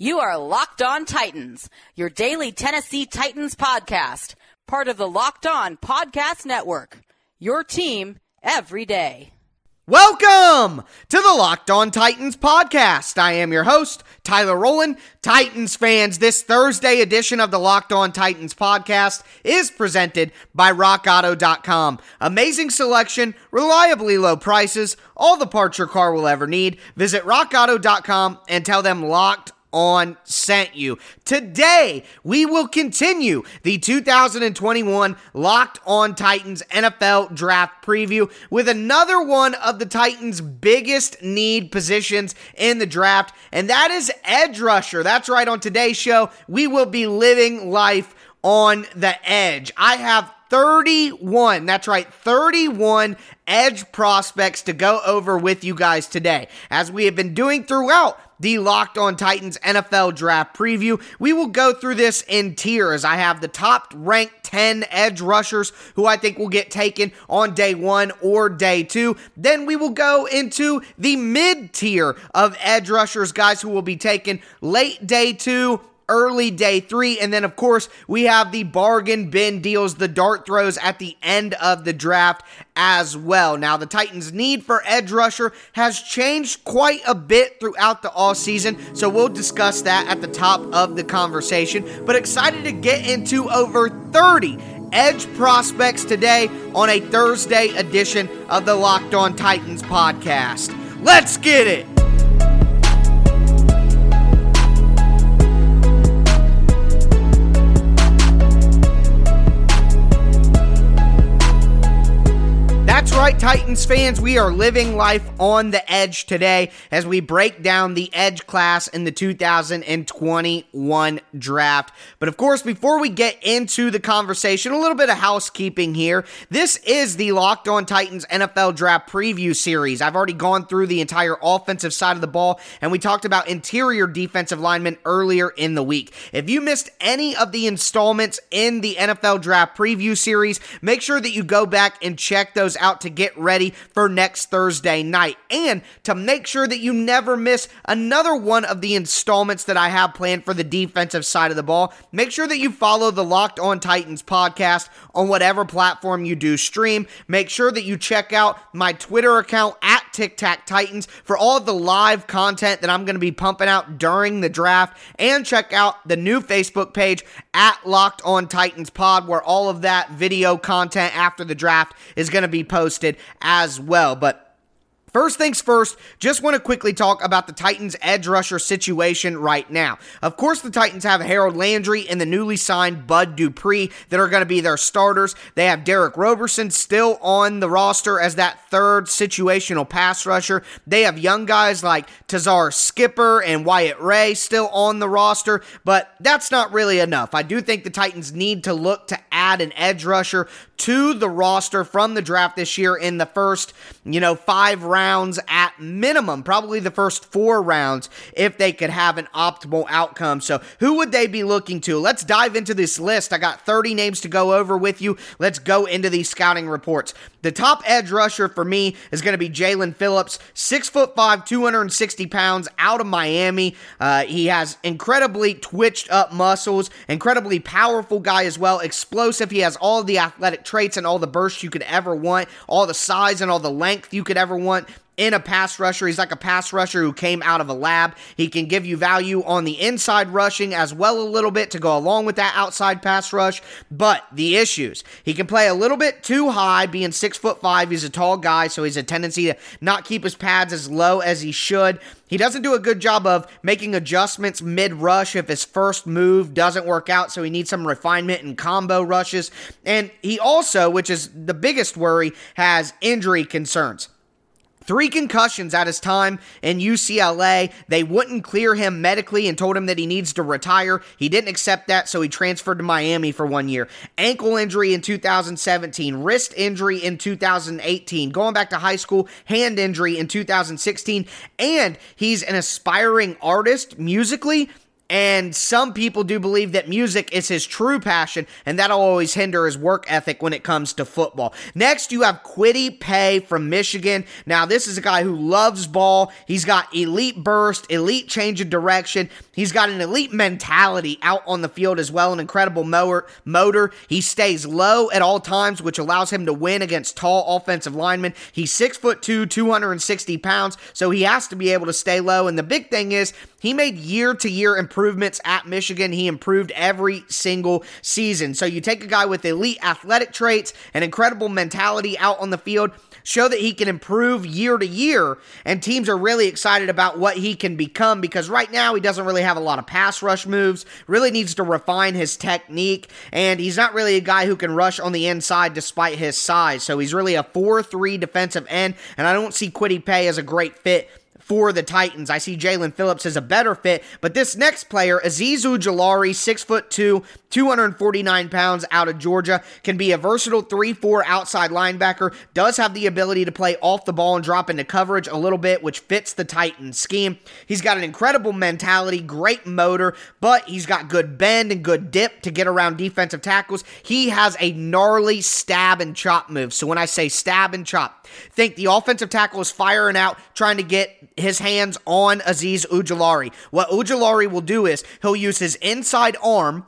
You are Locked On Titans, your daily Tennessee Titans podcast, part of the Locked On Podcast Network. Your team every day. Welcome to the Locked On Titans podcast. I am your host, Tyler Rowland. Titans fans, this Thursday edition of the Locked On Titans podcast is presented by RockAuto.com. Amazing selection, reliably low prices, all the parts your car will ever need. Visit RockAuto.com and tell them Locked on sent you. Today, we will continue the 2021 Locked on Titans NFL draft preview with another one of the Titans' biggest need positions in the draft, and that is edge rusher. That's right, on today's show, we will be living life on the edge. I have 31. That's right, 31 edge prospects to go over with you guys today. As we have been doing throughout the Locked On Titans NFL Draft Preview. We will go through this in tiers. I have the top ranked 10 edge rushers who I think will get taken on day one or day two. Then we will go into the mid tier of edge rushers, guys who will be taken late day two early day three. And then, of course, we have the bargain bin deals, the dart throws at the end of the draft as well. Now, the Titans' need for edge rusher has changed quite a bit throughout the all season, so we'll discuss that at the top of the conversation. But excited to get into over 30 edge prospects today on a Thursday edition of the Locked On Titans podcast. Let's get it! Right, Titans fans. We are living life on the edge today as we break down the edge class in the 2021 draft. But of course, before we get into the conversation, a little bit of housekeeping here. This is the Locked On Titans NFL Draft Preview Series. I've already gone through the entire offensive side of the ball, and we talked about interior defensive linemen earlier in the week. If you missed any of the installments in the NFL Draft Preview Series, make sure that you go back and check those out to get ready for next Thursday night and to make sure that you never miss another one of the installments that I have planned for the defensive side of the ball. Make sure that you follow the Locked On Titans podcast on whatever platform you do stream. Make sure that you check out my Twitter account at Tic Tac Titans for all of the live content that I'm going to be pumping out during the draft and check out the new Facebook page at Locked On Titans Pod where all of that video content after the draft is going to be posted posted as well. But First things first, just want to quickly talk about the Titans edge rusher situation right now. Of course, the Titans have Harold Landry and the newly signed Bud Dupree that are going to be their starters. They have Derick Roberson still on the roster as that third situational pass rusher. They have young guys like Tuzar Skipper and Wyatt Ray still on the roster, but that's not really enough. I do think the Titans need to look to add an edge rusher to the roster from the draft this year in the first, you know, five rounds at minimum, probably the first four rounds if they could have an optimal outcome. So, who would they be looking to? Let's dive into this list. I got 30 names to go over with you. Let's go into these scouting reports. The top edge rusher for me is going to be Jaelan Phillips, six foot five, 260 pounds, out of Miami. Uh, he has incredibly twitched up muscles, incredibly powerful guy as well, explosive. He has all the athletic traits and all the bursts you could ever want, all the size and all the length you could ever want in a pass rusher. He's like a pass rusher who came out of a lab. He can give you value on the inside rushing as well a little bit to go along with that outside pass rush. But the issues, he can play a little bit too high, being six foot five. He's a tall guy, so he's a tendency to not keep his pads as low as he should. He doesn't do a good job of making adjustments mid rush if his first move doesn't work out, so he needs some refinement in combo rushes. And he also, which is the biggest worry, has injury concerns. Three concussions at his time in UCLA. They wouldn't clear him medically and told him that he needs to retire. He didn't accept that, so he transferred to Miami for one year. Ankle injury in 2017, wrist injury in 2018, going back to high school, hand injury in 2016, and he's an aspiring artist musically And some people do believe that music is his true passion, and that'll always hinder his work ethic when it comes to football. Next, you have Kwity Paye from Michigan. Now, this is a guy who loves ball. He's got elite burst, elite change of direction. He's got an elite mentality out on the field as well, an incredible motor. motor. He stays low at all times, which allows him to win against tall offensive linemen. He's six foot two, 260 pounds, so he has to be able to stay low. And the big thing is, he made year to year improvements at Michigan. He improved every single season. So you take a guy with elite athletic traits, an incredible mentality out on the field, show that he can improve year to year, and teams are really excited about what he can become because right now he doesn't really have a lot of pass rush moves, really needs to refine his technique, and he's not really a guy who can rush on the inside despite his size. So he's really a 4 3 defensive end, and I don't see Kwity Paye as a great fit for the Titans. I see Jaelan Phillips as a better fit, but this next player, six foot two, 249 pounds out of Georgia, can be a versatile 3-4 outside linebacker, does have the ability to play off the ball and drop into coverage a little bit, which fits the Titans scheme. He's got an incredible mentality, great motor, but he's got good bend and good dip to get around defensive tackles. He has a gnarly stab and chop move. So when I say stab and chop, think the offensive tackle is firing out, trying to get his hands on Azeez Ojulari. What Ojulari will do is he'll use his inside arm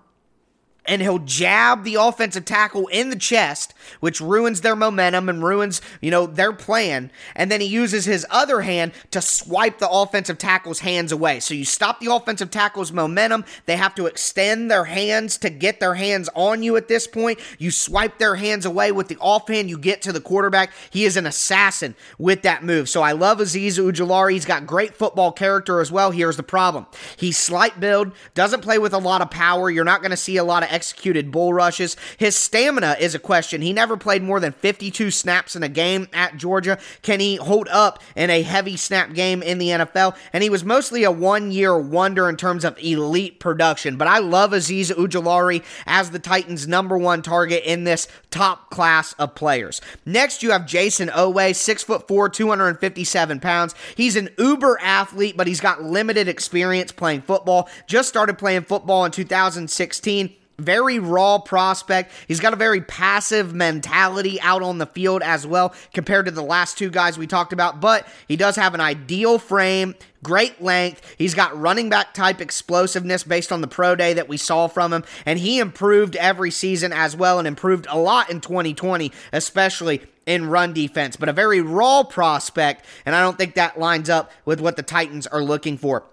and he'll jab the offensive tackle in the chest, which ruins their momentum and ruins, you know, their plan. And then he uses his other hand to swipe the offensive tackle's hands away. So you stop the offensive tackle's momentum. They have to extend their hands to get their hands on you at this point. You swipe their hands away with the offhand, you get to the quarterback. He is an assassin with that move. So I love Azeez Ojulari. He's got great football character as well. Here's the problem. He's slight build, doesn't play with a lot of power. You're not going to see a lot of executed bull rushes. His stamina is a question. He never played more than 52 snaps in a game at Georgia. Can he hold up in a heavy snap game in the NFL? And he was mostly a one year wonder in terms of elite production. But I love Azeez Ojulari as the Titans' number one target in this top class of players. Next, you have Jayson Oweh, six foot four, 257 pounds. He's an uber athlete, but he's got limited experience playing football. Just started playing football in 2016 very raw prospect. He's got a very passive mentality out on the field as well compared to the last two guys we talked about, but he does have an ideal frame, great length. He's got running back type explosiveness based on the pro day that we saw from him, and he improved every season as well and improved a lot in 2020, especially in run defense, but a very raw prospect, and I don't think that lines up with what the Titans are looking for.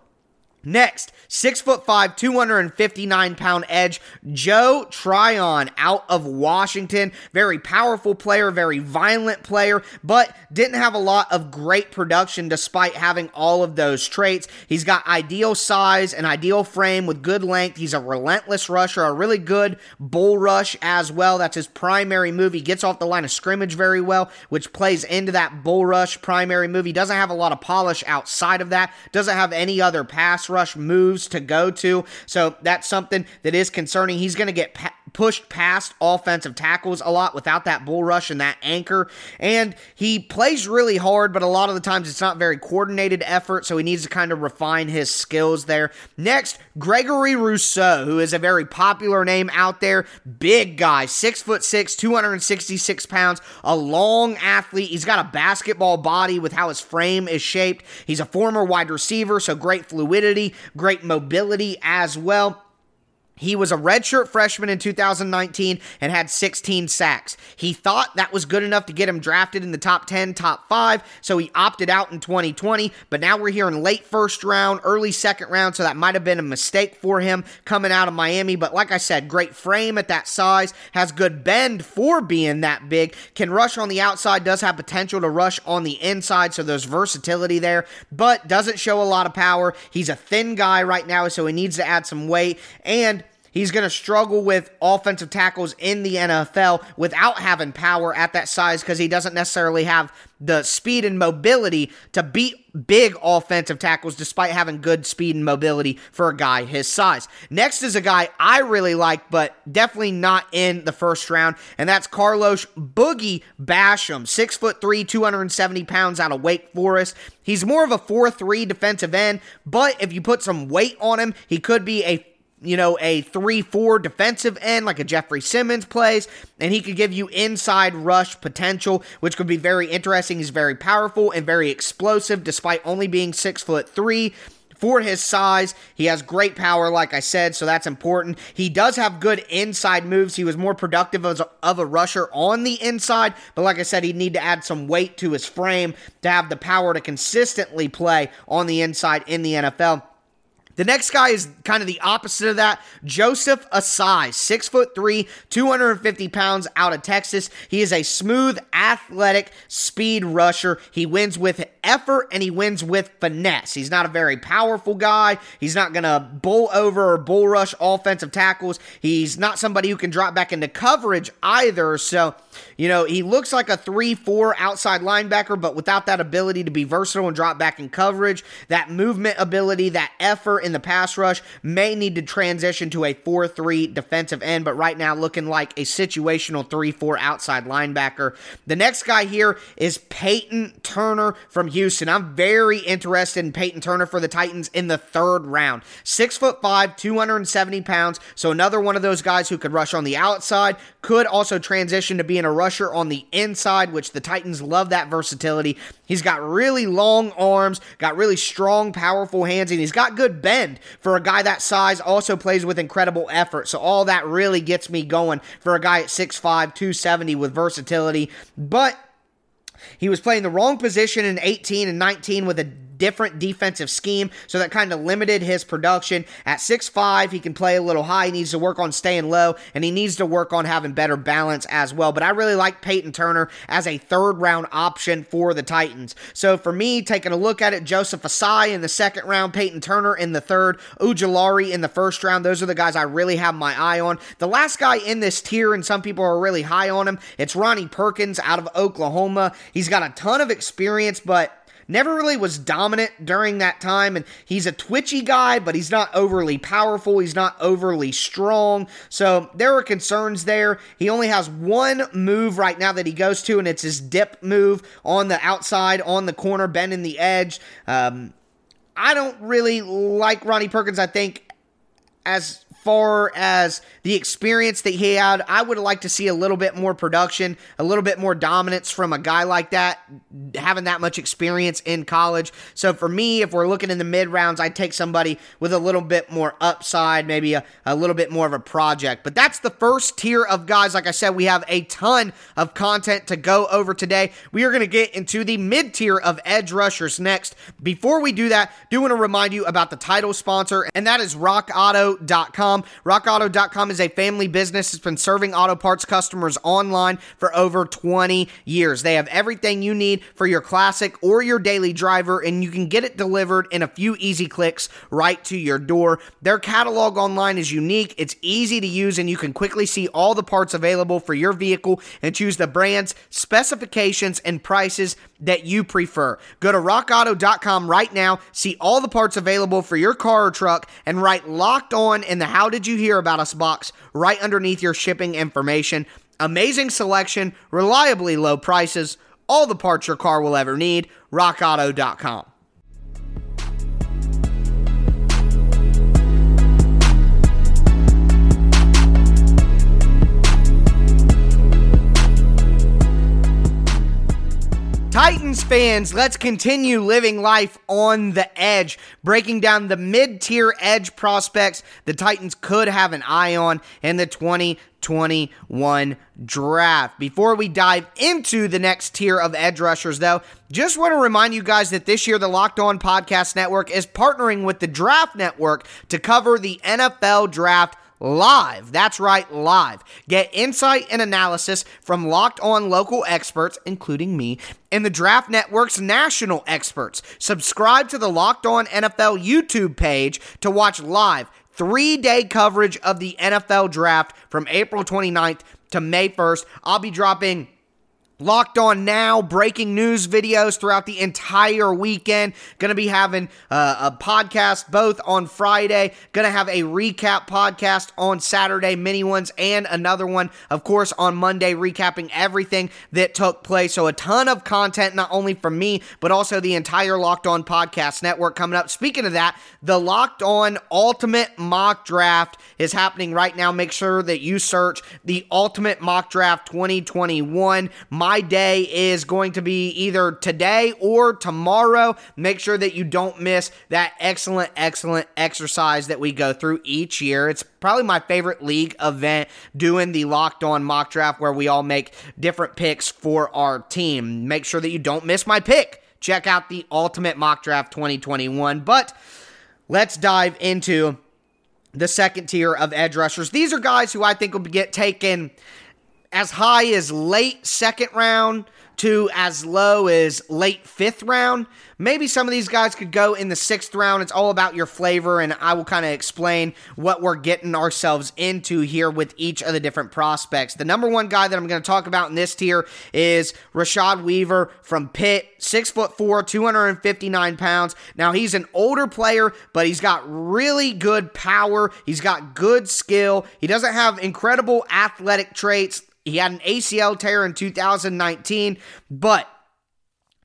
Next, six foot five, 259 pound edge, Joe Tryon out of Washington. Very powerful player, very violent player, but didn't have a lot of great production despite having all of those traits. He's got ideal size, an ideal frame with good length. He's a relentless rusher, a really good bull rush as well. That's his primary move. He gets off the line of scrimmage very well, which plays into that bull rush primary move. He doesn't have a lot of polish outside of that, doesn't have any other pass rush moves to go to. So that's something that is concerning. He's going to get pa- pushed past offensive tackles a lot without that bull rush and that anchor. And he plays really hard, but a lot of the times it's not very coordinated effort. So he needs to kind of refine his skills there. Next, Gregory Rousseau, who is a very popular name out there. Big guy, six foot six, 266 pounds, a long athlete. He's got a basketball body with how his frame is shaped. He's a former wide receiver, so great fluidity, great mobility as well. He was a redshirt freshman in 2019 and had 16 sacks. He thought that was good enough to get him drafted in the top 10, top 5, so he opted out in 2020. But now we're here in late first round, early second round, so that might have been a mistake for him coming out of Miami. But like I said, great frame at that size, has good bend for being that big, can rush on the outside, does have potential to rush on the inside, so there's versatility there, but doesn't show a lot of power. He's a thin guy right now, so he needs to add some weight. And He's going to struggle with offensive tackles in the NFL without having power at that size because he doesn't necessarily have the speed and mobility to beat big offensive tackles despite having good speed and mobility for a guy his size. Next is a guy I really like, but definitely not in the first round, and that's Carlos Boogie Basham, six foot three, 270 pounds out of Wake Forest. He's more of a 4 3 defensive end, but if you put some weight on him, he could be a you know, a 3 4 defensive end like a Jeffrey Simmons plays, and he could give you inside rush potential, which could be very interesting. He's very powerful and very explosive despite only being 6 foot 3 for his size. He has great power, like I said, so that's important. He does have good inside moves. He was more productive as a, of a rusher on the inside, but like I said, he'd need to add some weight to his frame to have the power to consistently play on the inside in the NFL. The next guy is kind of the opposite of that. Joseph Ossai, six foot three, 250 pounds out of Texas. He is a smooth, athletic speed rusher. He wins with effort and he wins with finesse. He's not a very powerful guy. He's not going to bull over or bull rush offensive tackles. He's not somebody who can drop back into coverage either. So, you know, he looks like a 3 4 outside linebacker, but without that ability to be versatile and drop back in coverage, that movement ability, that effort, in the pass rush, may need to transition to a 4 3 defensive end, but right now looking like a situational 3 4 outside linebacker. The next guy here is Peyton Turner from Houston. I'm very interested in Peyton Turner for the Titans in the third round. Six foot five, 270 pounds. So another one of those guys who could rush on the outside, could also transition to being a rusher on the inside, which the Titans love that versatility. He's got really long arms, got really strong, powerful hands, and he's got good bend for a guy that size, also plays with incredible effort. So all that really gets me going for a guy at 6'5, 270 with versatility. But he was playing the wrong position in 18 and 19 with a different defensive scheme, so that kind of limited his production. At 6'5, he can play a little high. He needs to work on staying low, and he needs to work on having better balance as well. But I really like Peyton Turner as a third round option for the Titans. So for me, taking a look at it, Joseph Ossai in the second round, Peyton Turner in the third, Ojulari in the first round. Those are the guys I really have my eye on. The last guy in this tier, and some people are really high on him, it's Ronnie Perkins out of Oklahoma. He's got a ton of experience, but never really was dominant during that time. And he's a twitchy guy, but he's not overly powerful. He's not overly strong. So there are concerns there. He only has one move right now that he goes to, and it's his dip move on the outside, on the corner, bending the edge. Um, I don't really like Ronnie Perkins, I think, as far as the experience that he had, I would like to see a little bit more production, a little bit more dominance from a guy like that, having that much experience in college. So for me, if we're looking in the mid rounds, I'd take somebody with a little bit more upside, maybe a, a little bit more of a project. But that's the first tier of guys. Like I said, we have a ton of content to go over today. We are going to get into the mid tier of edge rushers next. Before we do that, do want to remind you about the title sponsor, and that is rockauto.com. RockAuto.com is a family business that's been serving auto parts customers online for over 20 years. They have everything you need for your classic or your daily driver, and you can get it delivered in a few easy clicks right to your door. Their catalog online is unique, it's easy to use, and you can quickly see all the parts available for your vehicle and choose the brands, specifications, and prices that you prefer. Go to rockauto.com right now, see all the parts available for your car or truck, and write locked on in the How Did You Hear About Us box right underneath your shipping information. Amazing selection, reliably low prices, all the parts your car will ever need. RockAuto.com. Titans fans, let's continue living life on the edge, breaking down the mid tier edge prospects the Titans could have an eye on in the 2021 draft. Before we dive into the next tier of edge rushers, though, just want to remind you guys that this year the Locked On Podcast Network is partnering with the Draft Network to cover the NFL Draft live. That's right, live. Get insight and analysis from locked on local experts, including me, and the Draft Network's national experts. Subscribe to the Locked On NFL YouTube page to watch live three day coverage of the NFL draft from April 29th to May 1st. I'll be dropping Locked on now, breaking news videos throughout the entire weekend. Going to be having uh, a podcast both on Friday. Going to have a recap podcast on Saturday, mini ones, and another one, of course, on Monday, recapping everything that took place. So, a ton of content, not only from me, but also the entire Locked On Podcast Network coming up. Speaking of that, the Locked On Ultimate Mock Draft is happening right now. Make sure that you search the Ultimate Mock Draft 2021 my day is going to be either today or tomorrow. Make sure that you don't miss that excellent, excellent exercise that we go through each year. It's probably my favorite league event doing the locked on mock draft where we all make different picks for our team. Make sure that you don't miss my pick. Check out the Ultimate Mock Draft 2021. But let's dive into the second tier of edge rushers. These are guys who I think will get taken as high as late second round to as low as late fifth round. Maybe some of these guys could go in the sixth round. It's all about your flavor, and I will kind of explain what we're getting ourselves into here with each of the different prospects. The number one guy that I'm going to talk about in this tier is Rashad Weaver from Pitt, six foot four, 259 pounds. Now he's an older player, but he's got really good power. He's got good skill. He doesn't have incredible athletic traits he had an ACL tear in 2019, but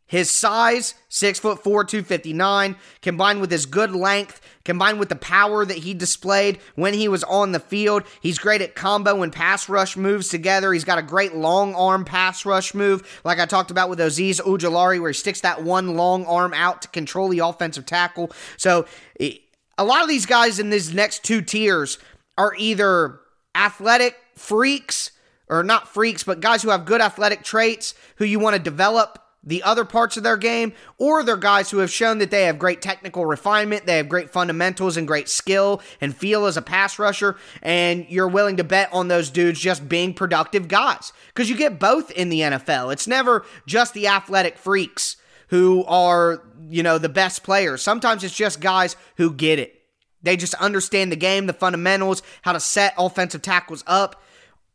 his size, six foot four, 259, combined with his good length, combined with the power that he displayed when he was on the field. He's great at combo and pass rush moves together. He's got a great long arm pass rush move, like I talked about with Azeez Ojulari, where he sticks that one long arm out to control the offensive tackle. So a lot of these guys in these next two tiers are either athletic freaks or not freaks, but guys who have good athletic traits who you want to develop the other parts of their game, or they're guys who have shown that they have great technical refinement, they have great fundamentals and great skill and feel as a pass rusher, and you're willing to bet on those dudes just being productive guys. Because you get both in the NFL. It's never just the athletic freaks who are, you know, the best players. Sometimes it's just guys who get it. They just understand the game, the fundamentals, how to set offensive tackles up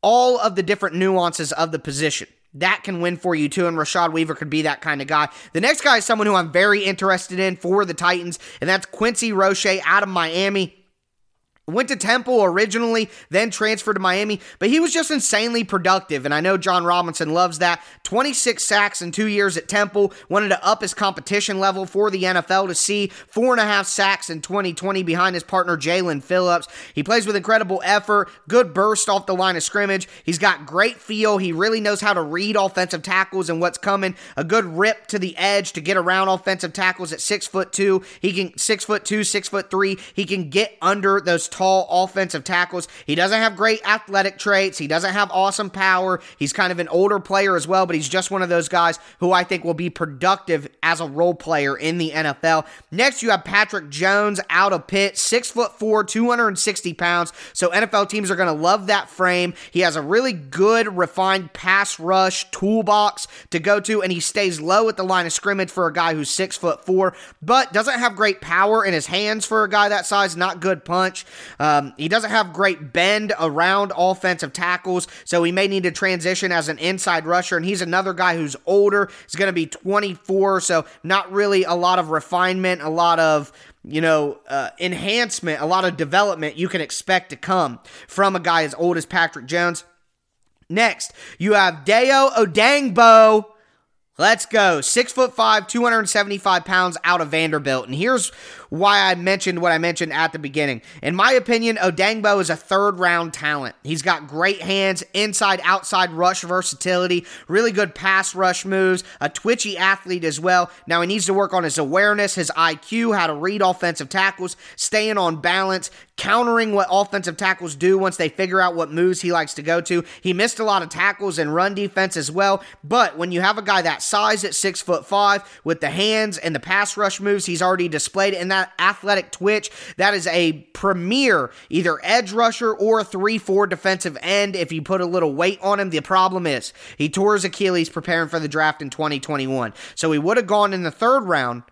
all of the different nuances of the position. That can win for you too, and Rashad Weaver could be that kind of guy. The next guy is someone who I'm very interested in for the Titans, and that's Quincy Roche out of Miami. Went to Temple originally, then transferred to Miami, but he was just insanely productive. And I know Jon Robinson loves that. 26 sacks in two years at Temple. Wanted to up his competition level for the NFL to see four and a half sacks in 2020 behind his partner Jaelan Phillips. He plays with incredible effort, good burst off the line of scrimmage. He's got great feel. He really knows how to read offensive tackles and what's coming. A good rip to the edge to get around offensive tackles at six foot two. He can six foot two, six foot three. He can get under those tall offensive tackles. He doesn't have great athletic traits. He doesn't have awesome power. He's kind of an older player as well, but he's just one of those guys who I think will be productive as a role player in the NFL. Next, you have Patrick Jones out of Pitt, six foot four, 260 pounds. So NFL teams are going to love that frame. He has a really good, refined pass rush toolbox to go to, and he stays low at the line of scrimmage for a guy who's six foot four, but doesn't have great power in his hands for a guy that size. Not good punch. Um, he doesn't have great bend around offensive tackles, so he may need to transition as an inside rusher. And he's another guy who's older. He's going to be 24, so not really a lot of refinement, a lot of you know, uh, enhancement, a lot of development you can expect to come from a guy as old as Patrick Jones. Next, you have Dayo Odeyingbo. Let's go. Six foot five, 275 pounds out of Vanderbilt. And here's why I mentioned what I mentioned at the beginning. In my opinion, Odeyingbo is a third round talent. He's got great hands, inside outside rush versatility, really good pass rush moves, a twitchy athlete as well. Now he needs to work on his awareness, his IQ, how to read offensive tackles, staying on balance, countering what offensive tackles do once they figure out what moves he likes to go to. He missed a lot of tackles and run defense as well. But when you have a guy that size at six foot five with the hands and the pass rush moves he's already displayed and that athletic twitch, that is a premier either edge rusher or 3 4 defensive end if you put a little weight on him. The problem is he tore his Achilles preparing for the draft in 2021. So he would have gone in the third round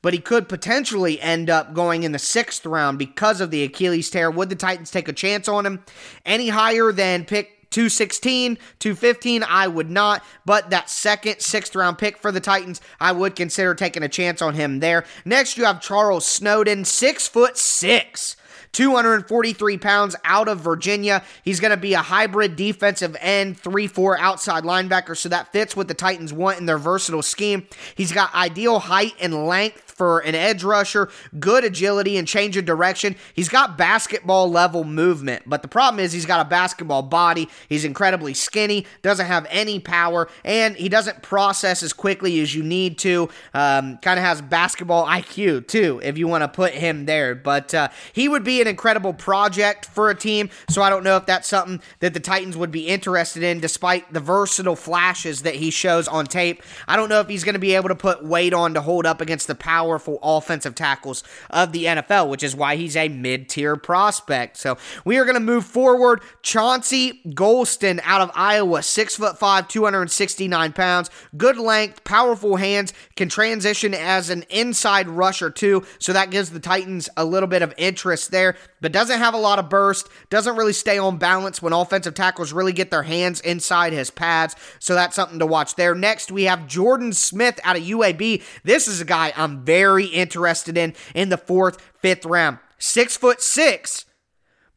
but he could potentially end up going in the sixth round because of the Achilles tear. Would the Titans take a chance on him? Any higher than pick 216, 215, I would not. But that second, sixth round pick for the Titans, I would consider taking a chance on him there. Next, you have Charles Snowden, six foot six. 243 pounds out of Virginia. He's going to be a hybrid defensive end, 3 4 outside linebacker, so that fits what the Titans want in their versatile scheme. He's got ideal height and length for an edge rusher, good agility and change of direction. He's got basketball level movement, but the problem is he's got a basketball body. He's incredibly skinny, doesn't have any power, and he doesn't process as quickly as you need to. Um, kind of has basketball IQ too, if you want to put him there. But uh, he would be an incredible project for a team, so I don't know if that's something that the Titans would be interested in, despite the versatile flashes that he shows on tape. I don't know if he's going to be able to put weight on to hold up against the power powerful offensive tackles of the NFL, which is why he's a mid tier prospect. So we are going to move forward. Chauncey Golston out of Iowa, six foot five, 269 pounds, good length, powerful hands, can transition as an inside rusher too. So that gives the Titans a little bit of interest there, but doesn't have a lot of burst, doesn't really stay on balance when offensive tackles really get their hands inside his pads. So that's something to watch there. Next, we have Jordan Smith out of UAB. This is a guy I'm very very interested in in the fourth, fifth round. Six foot six,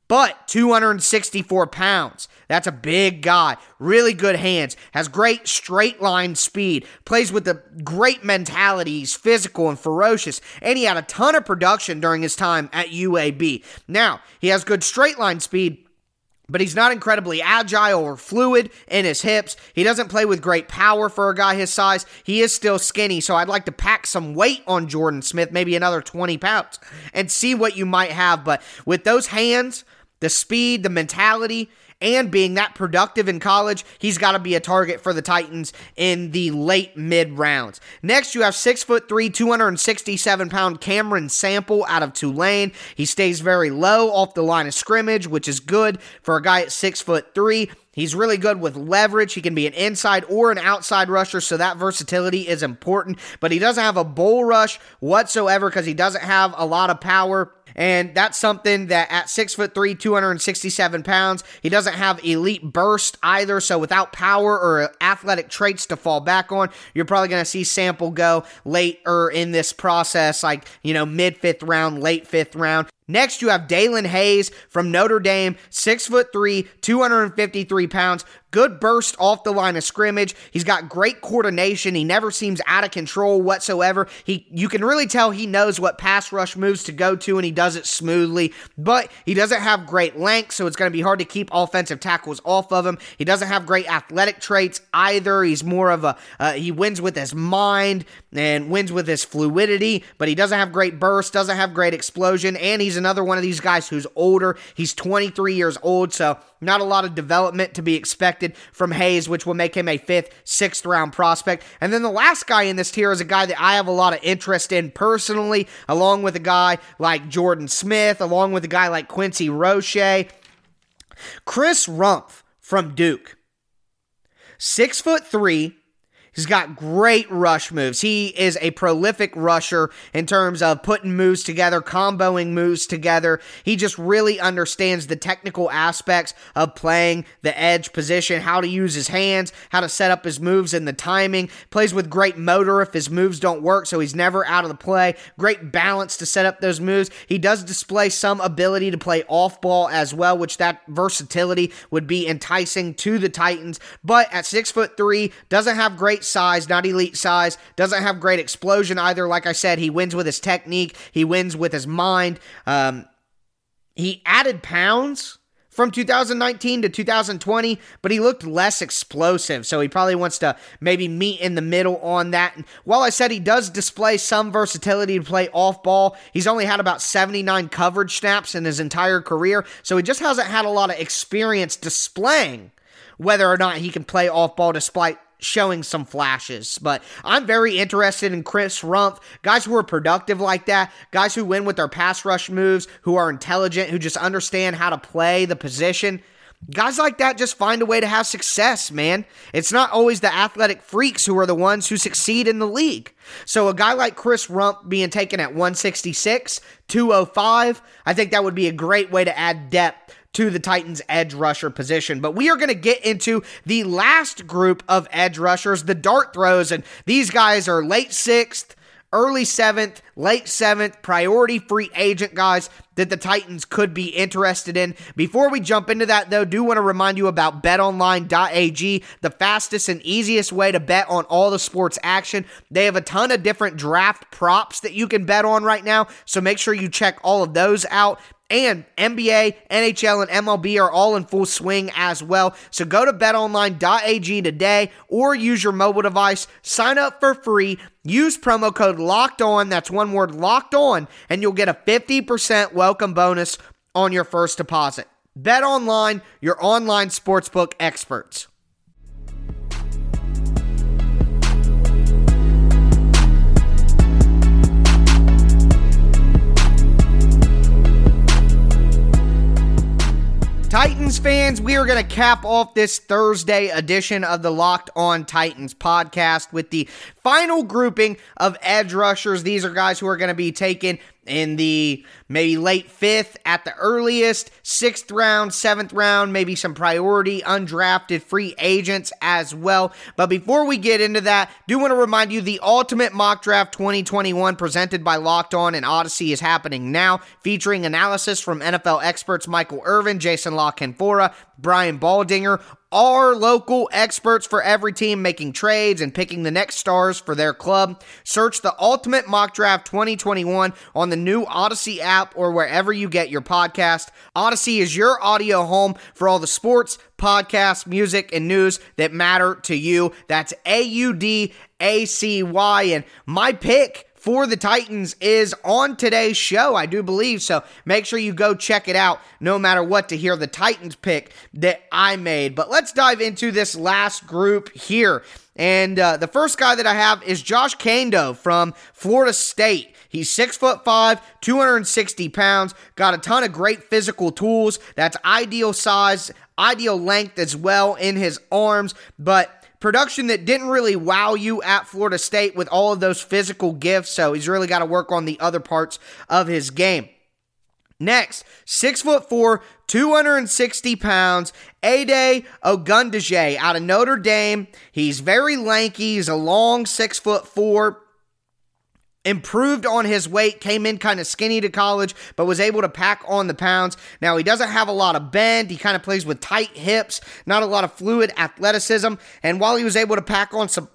but 264 pounds. That's a big guy. Really good hands. Has great straight line speed. Plays with a great mentality. He's physical and ferocious. And he had a ton of production during his time at UAB. Now, he has good straight line speed but he's not incredibly agile or fluid in his hips. He doesn't play with great power for a guy his size. He is still skinny, so I'd like to pack some weight on Jordan Smith, maybe another 20 pounds, and see what you might have. But with those hands, the speed, the mentality, and being that productive in college, he's got to be a target for the Titans in the late mid rounds. Next, you have six foot three, 267 pound Cameron Sample out of Tulane. He stays very low off the line of scrimmage, which is good for a guy at six foot three. He's really good with leverage. He can be an inside or an outside rusher, so that versatility is important. But he doesn't have a bull rush whatsoever because he doesn't have a lot of power. And that's something that at six foot three, 267 pounds, he doesn't have elite burst either. So without power or athletic traits to fall back on, you're probably going to see Sample go later in this process, like, you know, mid fifth round, late fifth round. Next, you have Daelin Hayes from Notre Dame, six foot three, 253 pounds, good burst off the line of scrimmage. He's got great coordination. He never seems out of control whatsoever. He you can really tell he knows what pass rush moves to go to and he does it smoothly, but he doesn't have great length, so it's going to be hard to keep offensive tackles off of him. He doesn't have great athletic traits either. He's more of a uh, he wins with his mind and wins with his fluidity, but he doesn't have great burst, doesn't have great explosion, and he's another one of these guys who's older. He's 23 years old, so not a lot of development to be expected from Hayes, which will make him a fifth, sixth round prospect. And then the last guy in this tier is a guy that I have a lot of interest in personally, along with a guy like Jordan Smith, along with a guy like Quincy Roche. Chris Rumph from Duke. Six foot three, He's got great rush moves. He is a prolific rusher in terms of putting moves together, comboing moves together. He just really understands the technical aspects of playing the edge position, how to use his hands, how to set up his moves and the timing. Plays with great motor if his moves don't work, so he's never out of the play. Great balance to set up those moves. He does display some ability to play off ball as well, which that versatility would be enticing to the Titans. But at six foot three, doesn't have great size, not elite size. Doesn't have great explosion either. Like I said, he wins with his technique, he wins with his mind. Um, he added pounds from 2019 to 2020, but he looked less explosive. So he probably wants to maybe meet in the middle on that. And while I said he does display some versatility to play off ball, he's only had about 79 coverage snaps in his entire career. So he just hasn't had a lot of experience displaying whether or not he can play off ball despite showing some flashes. But I'm very interested in Chris Rumph, guys who are productive like that, guys who win with their pass rush moves, who are intelligent, who just understand how to play the position. Guys like that just find a way to have success, man. It's not always the athletic freaks who are the ones who succeed in the league. So a guy like Chris Rumph being taken at 166, 205, I think that would be a great way to add depth to the Titans edge rusher position. But we are going to get into the last group of edge rushers, the dart throws, and these guys are late sixth, early seventh, late seventh, priority free agent guys that the Titans could be interested in. Before we jump into that, though, do want to remind you about betonline.ag, the fastest and easiest way to bet on all the sports action. They have a ton of different draft props that you can bet on right now, so make sure you check all of those out. And NBA, NHL, and MLB are all in full swing as well. So go to betonline.ag today or use your mobile device. Sign up for free. Use promo code locked on. That's one word locked on. And you'll get a 50% welcome bonus on your first deposit. Bet online, your online sportsbook experts. Titans fans, we are going to cap off this Thursday edition of the Locked On Titans podcast with the final grouping of edge rushers. These are guys who are going to be taken in the maybe late fifth at the earliest, sixth round, seventh round, maybe some priority undrafted free agents as well. But before we get into that, do want to remind you the Ultimate Mock Draft 2021 presented by Locked On and Audacy is happening now, featuring analysis from NFL experts Michael Irvin, Jason La Canfora, Brian Baldinger, are local experts for every team making trades and picking the next stars for their club. Search the Ultimate Mock Draft 2021 on the new Audacy app or wherever you get your podcast. Audacy is your audio home for all the sports, podcasts, music, and news that matter to you. That's A U D A C Y. And my pick for the Titans is on today's show, I do believe. So make sure you go check it out no matter what to hear the Titans pick that I made. But let's dive into this last group here. And uh, the first guy that I have is Josh Kaindoh from Florida State. He's six foot five, 260 pounds, got a ton of great physical tools. That's ideal size, ideal length as well in his arms. But production that didn't really wow you at Florida State with all of those physical gifts. So he's really got to work on the other parts of his game. Next, six foot four, 260 pounds, Ade Ogundeji out of Notre Dame. He's very lanky. He's a long six foot four improved on his weight, came in kind of skinny to college, but was able to pack on the pounds. Now, he doesn't have a lot of bend. He kind of plays with tight hips, not a lot of fluid athleticism. And while he was able to pack on some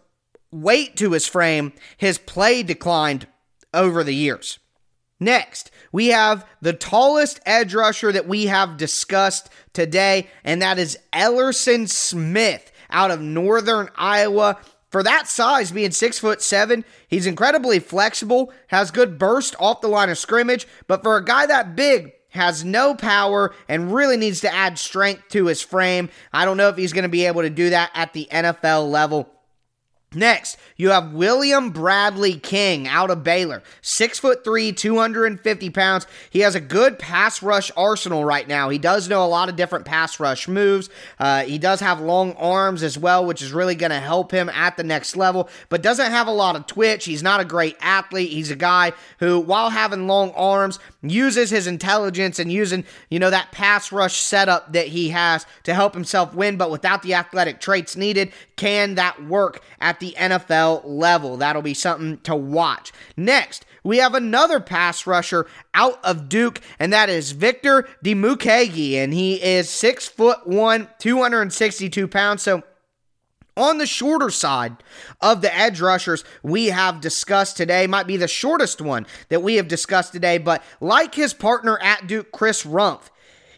weight to his frame, his play declined over the years. Next, we have the tallest edge rusher that we have discussed today, and that is Ellerson Smith out of Northern Iowa. For that size, being six foot seven, he's incredibly flexible, has good burst off the line of scrimmage, but for a guy that big, has no power and really needs to add strength to his frame. I don't know if he's going to be able to do that at the NFL level. Next, you have William Bradley King out of Baylor. Six foot three, 250 pounds. He has a good pass rush arsenal right now. He does know a lot of different pass rush moves. Uh, he does have long arms as well, which is really going to help him at the next level, but doesn't have a lot of twitch. He's not a great athlete. He's a guy who, while having long arms, uses his intelligence and using, you know, that pass rush setup that he has to help himself win, but without the athletic traits needed, can that work at the NFL level? That'll be something to watch. Next, we have another pass rusher out of Duke, and that is Victor Dimukeje, and he is six foot one, 262 pounds. So on the shorter side of the edge rushers we have discussed today might be the shortest one that we have discussed today but like his partner at duke chris rumph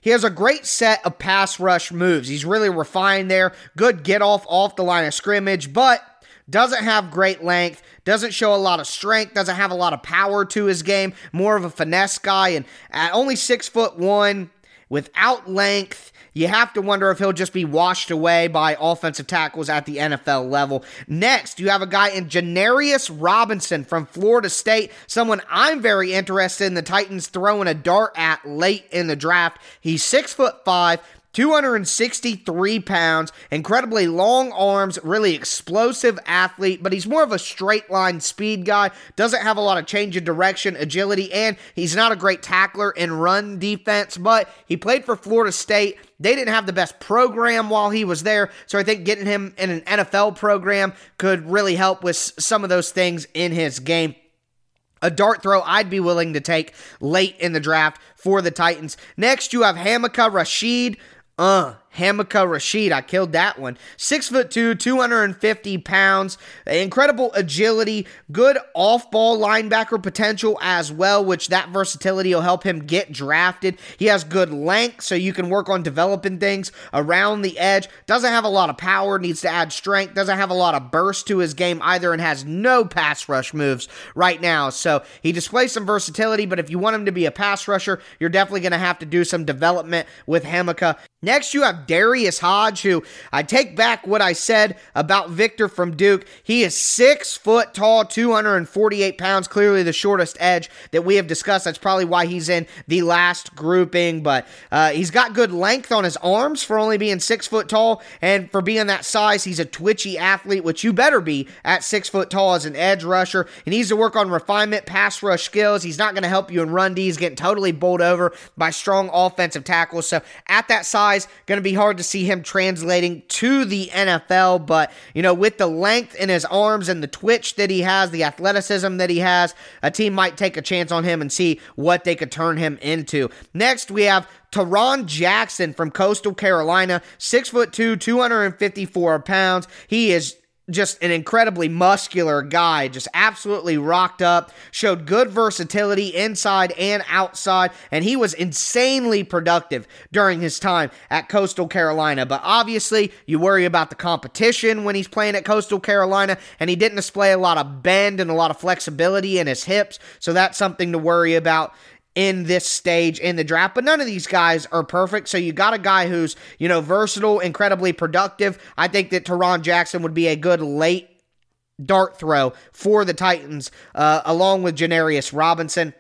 he has a great set of pass rush moves. He's really refined there. Good get off off the line of scrimmage, but doesn't have great length, doesn't show a lot of strength, doesn't have a lot of power to his game. More of a finesse guy, and at only six foot one, without length, you have to wonder if he'll just be washed away by offensive tackles at the NFL level. Next, you have a guy in Janarius Robinson from Florida State, someone I'm very interested in the Titans throwing a dart at late in the draft. He's six foot five. 263 pounds, incredibly long arms, really explosive athlete, but he's more of a straight line speed guy. Doesn't have a lot of change of direction, agility, and he's not a great tackler in run defense, but he played for Florida State. They didn't have the best program while he was there, so I think getting him in an NFL program could really help with some of those things in his game a dart throw I'd be willing to take late in the draft for the Titans. Next, you have Hamaka Rashid. Uh, Hamaka Rashid. I killed that one. Six foot two, 250 pounds. Incredible agility. Good off ball linebacker potential as well, which that versatility will help him get drafted. He has good length, so you can work on developing things around the edge. Doesn't have a lot of power, needs to add strength. Doesn't have a lot of burst to his game either, and has no pass rush moves right now. So he displays some versatility, but if you want him to be a pass rusher, you're definitely going to have to do some development with Hamaka. Next, you have Darius Hodge, who I take back what I said about Victor from Duke. He is six foot tall, 248 pounds, clearly the shortest edge that we have discussed. That's probably why he's in the last grouping, but uh, he's got good length on his arms for only being six foot tall, and for being that size, he's a twitchy athlete, which you better be at six foot tall as an edge rusher. He needs to work on refinement, pass rush skills. He's not going to help you in run D's, getting totally bowled over by strong offensive tackles. So at that size, going to be hard to see him translating to the NFL, but you know, with the length in his arms and the twitch that he has, the athleticism that he has, a team might take a chance on him and see what they could turn him into. Next, we have Tarron Jackson from Coastal Carolina, six foot two, 254 pounds. He is just an incredibly muscular guy, just absolutely rocked up, showed good versatility inside and outside, and he was insanely productive during his time at Coastal Carolina. But obviously, you worry about the competition when he's playing at Coastal Carolina, and he didn't display a lot of bend and a lot of flexibility in his hips, so that's something to worry about in this stage in the draft, but none of these guys are perfect. So you got a guy who's, you know, versatile, incredibly productive. I think that Tarron Jackson would be a good late dart throw for the Titans, uh, along with Janarius Robinson.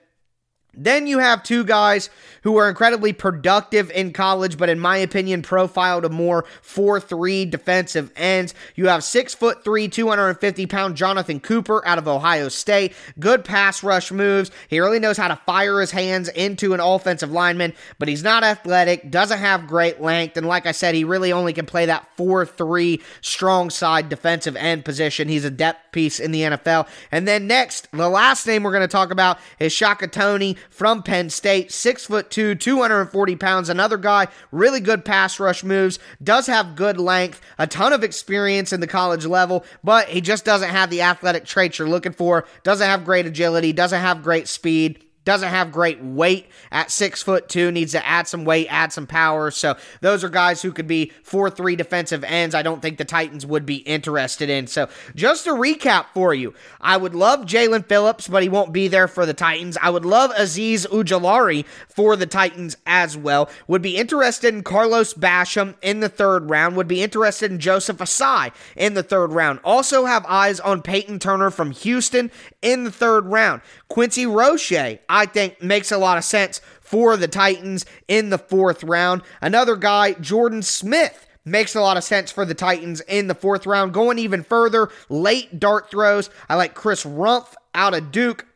Then you have two guys who are incredibly productive in college, but in my opinion, profiled a more 4-3 defensive ends. You have six foot three, 250 pound Jonathan Cooper out of Ohio State. Good pass rush moves. He really knows how to fire his hands into an offensive lineman, but he's not athletic, doesn't have great length, and like I said, he really only can play that 4-3 strong side defensive end position. He's a depth piece in the NFL. And then next, the last name we're going to talk about is Shaka Toney from Penn State, six foot two, 240 pounds. Another guy, really good pass rush moves, does have good length, a ton of experience in the college level, but he just doesn't have the athletic traits you're looking for. Doesn't have great agility, doesn't have great speed doesn't have great weight at six foot two, needs to add some weight, add some power. So those are guys who could be four three defensive ends. I don't think the Titans would be interested in. So just a recap for you, I would love Jaelan Phillips, but he won't be there for the Titans. I would love Azeez Ojulari for the Titans as well. Would be interested in Carlos Basham in the third round. Would be interested in Joseph Ossai in the third round. Also have eyes on Peyton Turner from Houston in the third round. Quincy Roche, I think, makes a lot of sense for the Titans in the fourth round. Another guy, Jordan Smith. Makes a lot of sense for the Titans in the fourth round. Going even further, late dart throws. I like Chris Rumph out of Duke.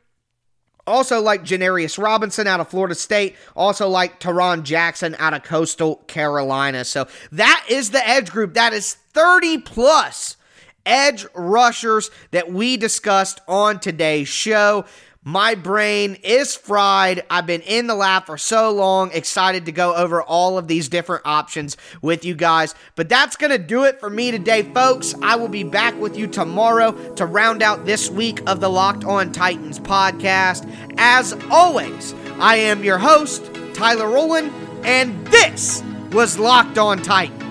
Also like Janarius Robinson out of Florida State. Also like Tarron Jackson out of Coastal Carolina. So that is the edge group. That is 30 plus edge rushers that we discussed on today's show. My brain is fried. I've been in the lab for so long, excited to go over all of these different options with you guys. But that's going to do it for me today, folks. I will be back with you tomorrow to round out this week of the Locked On Titans podcast. As always, I am your host, Tyler Rowland, and this was Locked On Titans.